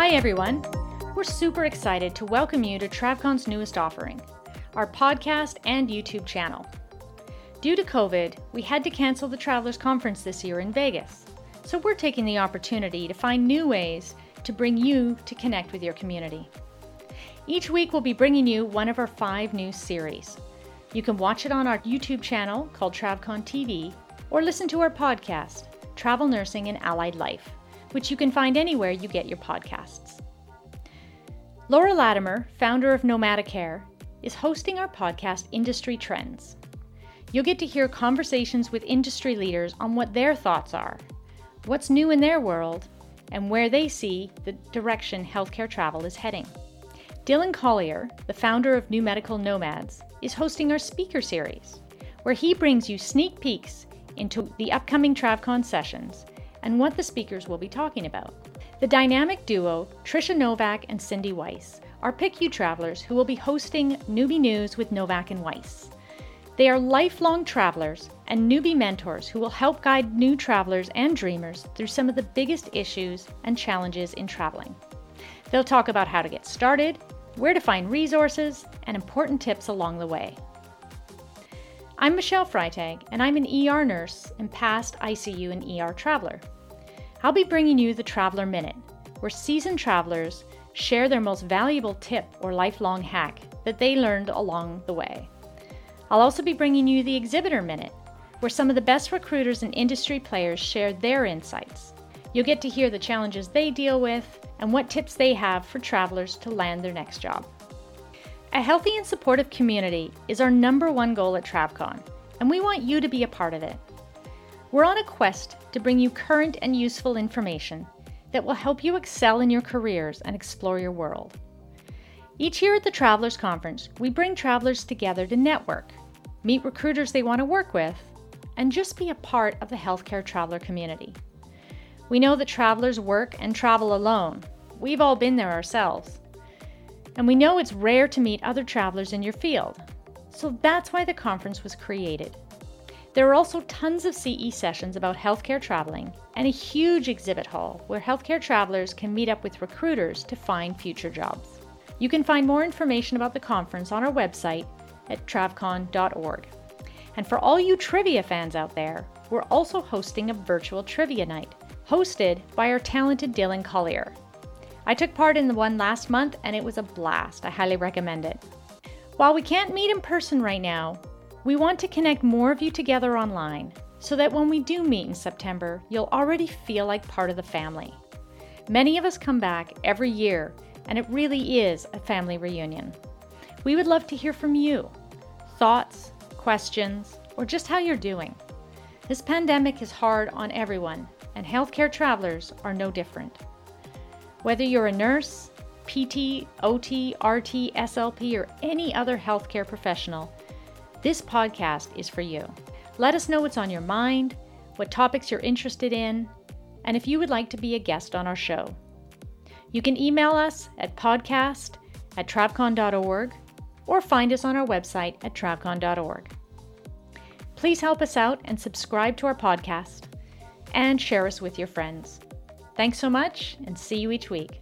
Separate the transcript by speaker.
Speaker 1: Hi, everyone. We're super excited to welcome you to TravCon's newest offering, our podcast and YouTube channel. Due to COVID, we had to cancel the Travelers Conference this year in Vegas, so we're taking the opportunity to find new ways to bring you to connect with your community. Each week, we'll be bringing you one of our five new series. You can watch it on our YouTube channel called TravCon TV or listen to our podcast, Travel Nursing and Allied Life, which you can find anywhere you get your podcasts. Laura Latimer, founder of Nomadicare, is hosting our podcast Industry Trends. You'll get to hear conversations with industry leaders on what their thoughts are, what's new in their world, and where they see the direction healthcare travel is heading. Dylan Collier, the founder of New Medical Nomads, is hosting our speaker series, where he brings you sneak peeks into the upcoming TravCon sessions and what the speakers will be talking about. The dynamic duo, Trisha Novak and Cindy Weiss, are PICU travelers who will be hosting Newbie News with Novak and Weiss. They are lifelong travelers and newbie mentors who will help guide new travelers and dreamers through some of the biggest issues and challenges in traveling. They'll talk about how to get started, where to find resources, and important tips along the way. I'm Michelle Freitag, and I'm an ER nurse and past ICU and ER traveler. I'll be bringing you the Traveler Minute, where seasoned travelers share their most valuable tip or lifelong hack that they learned along the way. I'll also be bringing you the Exhibitor Minute, where some of the best recruiters and industry players share their insights. You'll get to hear the challenges they deal with and what tips they have for travelers to land their next job. A healthy and supportive community is our number one goal at TravCon, and we want you to be a part of it. We're on a quest to bring you current and useful information that will help you excel in your careers and explore your world. Each year at the Travelers Conference, we bring travelers together to network, meet recruiters they want to work with, and just be a part of the healthcare traveler community. We know that travelers work and travel alone. We've all been there ourselves. And we know it's rare to meet other travelers in your field. So that's why the conference was created. There are also tons of CE sessions about healthcare traveling and a huge exhibit hall where healthcare travelers can meet up with recruiters to find future jobs. You can find more information about the conference on our website at travcon.org. And for all you trivia fans out there, we're also hosting a virtual trivia night, hosted by our talented Dylan Collier. I took part in the one last month and it was a blast. I highly recommend it. While we can't meet in person right now, we want to connect more of you together online so that when we do meet in September, you'll already feel like part of the family. Many of us come back every year, and it really is a family reunion. We would love to hear from you thoughts, questions, or just how you're doing. This pandemic is hard on everyone, and healthcare travelers are no different. Whether you're a nurse, PT, OT, RT, SLP, or any other healthcare professional, this podcast is for you. Let us know what's on your mind, what topics you're interested in, and if you would like to be a guest on our show. You can email us at podcast at travcon.org or find us on our website at travcon.org. Please help us out and subscribe to our podcast and share us with your friends. Thanks so much and see you each week.